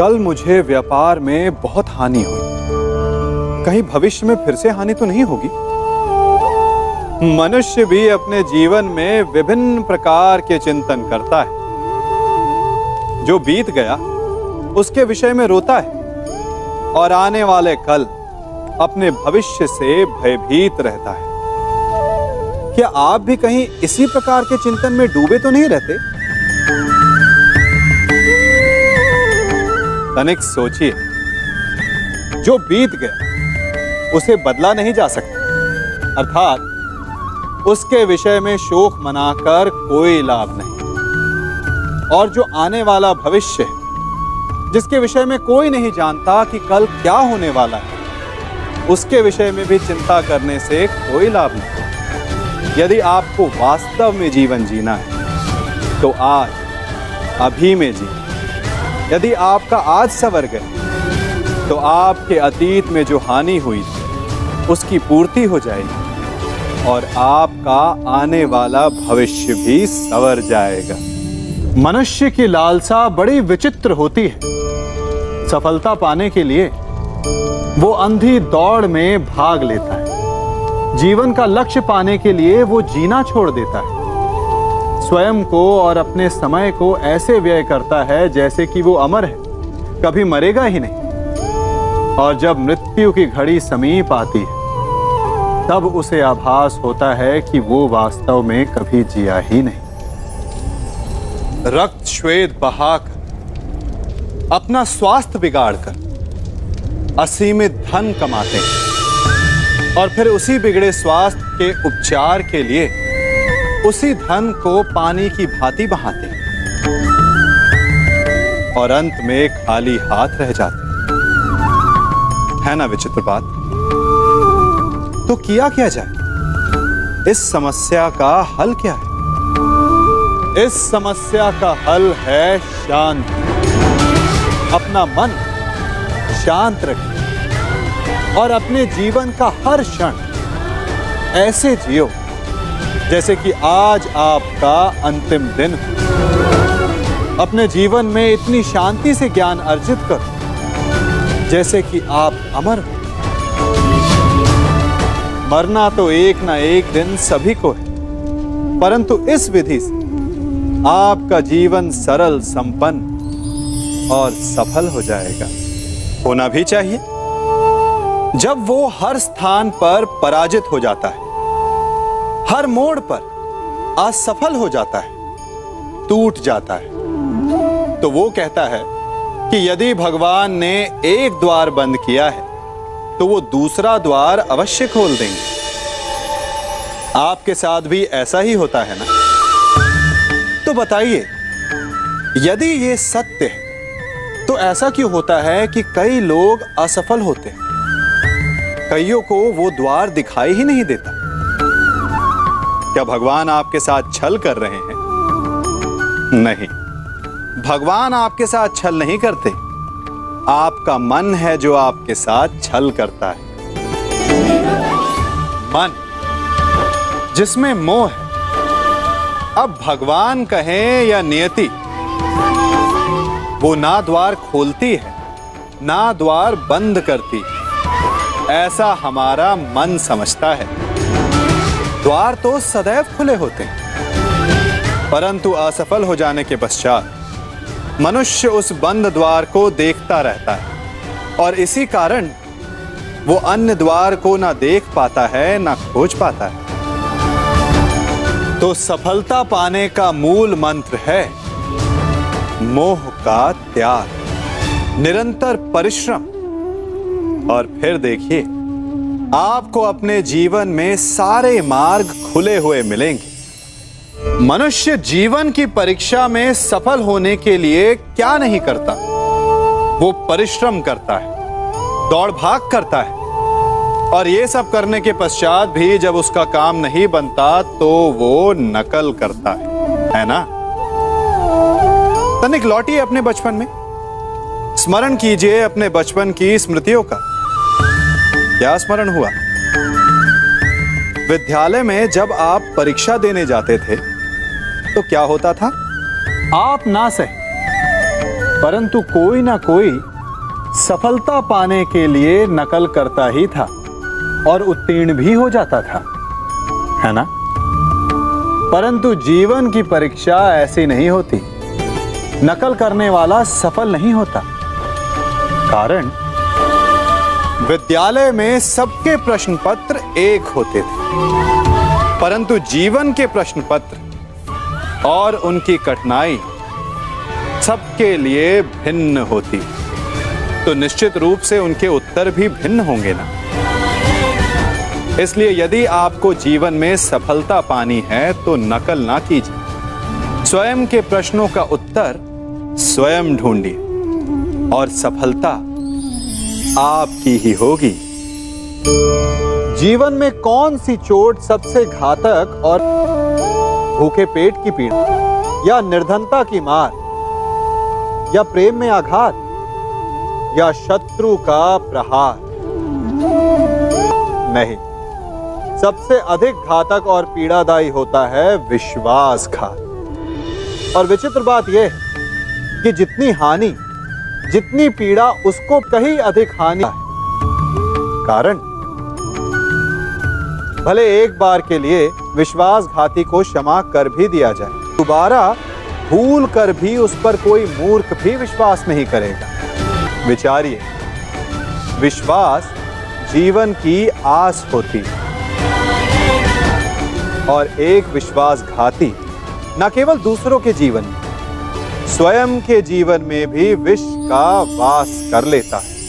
कल मुझे व्यापार में बहुत हानि हुई। कहीं भविष्य में फिर से हानि तो नहीं होगी? मनुष्य भी अपने जीवन में विभिन्न प्रकार के चिंतन करता है। जो बीत गया, उसके विषय में रोता है। और आने वाले कल अपने भविष्य से भयभीत रहता है। क्या आप भी कहीं इसी प्रकार के चिंतन में डूबे तो नहीं रहते? तनिक सोचिए। जो बीत गया, उसे बदला नहीं जा सकता। अर्थात, उसके विषय में शोक मनाकर कोई लाभ नहीं। और जो आने वाला भविष्य है, जिसके विषय में कोई नहीं जानता कि कल क्या होने वाला है, उसके विषय में भी चिंता करने से कोई लाभ नहीं। यदि आपको वास्तव में जीवन जीना है तो आज अभी में जी। यदि आपका आज सवर गए तो आपके अतीत में जो हानि हुई, उसकी पूर्ति हो जाएगी और आपका आने वाला भविष्य भी सवर जाएगा। मनुष्य की लालसा बड़ी विचित्र होती है। सफलता पाने के लिए वो अंधी दौड़ में भाग लेता है। जीवन का लक्ष्य पाने के लिए वो जीना छोड़ देता है। स्वयं को और अपने समय को ऐसे व्यय करता है जैसे कि वो अमर है। कभी मरेगा ही नहीं। और जब मृत्यु की घड़ी समीप आती है, तब उसे आभास होता है कि वो वास्तव में कभी जिया ही नहीं। रक्त श्वेत बहाकर, अपना स्वास्थ्य बिगाड़कर, असीमित धन कमाते हैं। और फिर उसी बिगड़े स्वास्थ्य के उपचार के लिए उसी धन को पानी की भांति बहाते हैं। और अंत में खाली हाथ रह जाते हैं। ना विचित्र बात? तो किया क्या जाए? इस समस्या का हल क्या है? इस समस्या का हल है शांति। अपना मन शांत रखिए और अपने जीवन का हर क्षण ऐसे जियो जैसे कि आज आपका अंतिम दिन अपने जीवन में इतनी शांति से ज्ञान अर्जित करो, जैसे कि आप अमर मरना तो एक ना एक दिन सभी को है, परंतु इस विधि से आपका जीवन सरल, संपन्न और सफल हो जाएगा। होना भी चाहिए। जब वो हर स्थान पर पराजित हो जाता है हर मोड़ पर असफल हो जाता है, टूट जाता है। तो वो कहता है कि यदि भगवान ने एक द्वार बंद किया है तो वो दूसरा द्वार अवश्य खोल देंगे। आपके साथ भी ऐसा ही होता है ना? तो बताइए, यदि ये सत्य है तो ऐसा क्यों होता है कि कई लोग असफल होते हैं? कईयों को वो द्वार दिखाई ही नहीं देता। क्या भगवान आपके साथ छल कर रहे हैं? नहीं। भगवान आपके साथ छल नहीं करते। आपका मन है जो आपके साथ छल करता है। मन, जिसमें मोह है। अब भगवान कहें या नियति, वो ना द्वार खोलती है, ना द्वार बंद करती है। ऐसा हमारा मन समझता है। द्वार तो सदैव खुले होते हैं, परंतु असफल हो जाने के पश्चात मनुष्य उस बंद द्वार को देखता रहता है, और इसी कारण वो अन्य द्वार को ना देख पाता है, ना खोज पाता है। तो सफलता पाने का मूल मंत्र है, मोह का त्याग। निरंतर परिश्रम। और फिर देखिए आपको अपने जीवन में सारे मार्ग खुले हुए मिलेंगे। मनुष्य जीवन की परीक्षा में सफल होने के लिए क्या नहीं करता? वो परिश्रम करता है, दौड़ भाग करता है। और ये सब करने के पश्चात भी जब उसका काम नहीं बनता तो वो नकल करता है। है ना? तनिक लौटिए अपने बचपन में। स्मरण कीजिए अपने बचपन की स्मृतियों का। क्या स्मरण हुआ? विद्यालय में जब आप परीक्षा देने जाते थे तो क्या होता था? आप ना सहे, परंतु कोई ना कोई सफलता पाने के लिए नकल करता ही था और उत्तीर्ण भी हो जाता था, है ना? परंतु जीवन की परीक्षा ऐसी नहीं होती। नकल करने वाला सफल नहीं होता। कारण विद्यालय में सबके प्रश्न पत्र एक होते थे। परंतु जीवन के प्रश्न पत्र और उनकी कठिनाई सबके लिए भिन्न होती। तो निश्चित रूप से उनके उत्तर भी भिन्न होंगे ना। इसलिए यदि आपको जीवन में सफलता पानी है तो नकल ना कीजिए। स्वयं के प्रश्नों का उत्तर स्वयं ढूंढिए। और सफलता आपकी ही होगी। जीवन में कौन सी चोट सबसे घातक और भूखे पेट की पीड़ा, या निर्धनता की मार, या प्रेम में आघात, या शत्रु का प्रहार? नहीं। सबसे अधिक घातक और पीड़ादायी होता है विश्वासघात। और विचित्र बात यह है कि जितनी हानि जितनी पीड़ा उसको कहीं अधिक हानि कारण? भले एक बार के लिए विश्वासघाती को क्षमा कर भी दिया जाए। दोबारा भूल कर भी उस पर कोई मूर्ख भी विश्वास नहीं करेगा। विचारिए, विश्वास जीवन की आस होती और एक विश्वासघाती, न केवल दूसरों के जीवन में स्वयं के जीवन में भी विष का वास कर लेता है।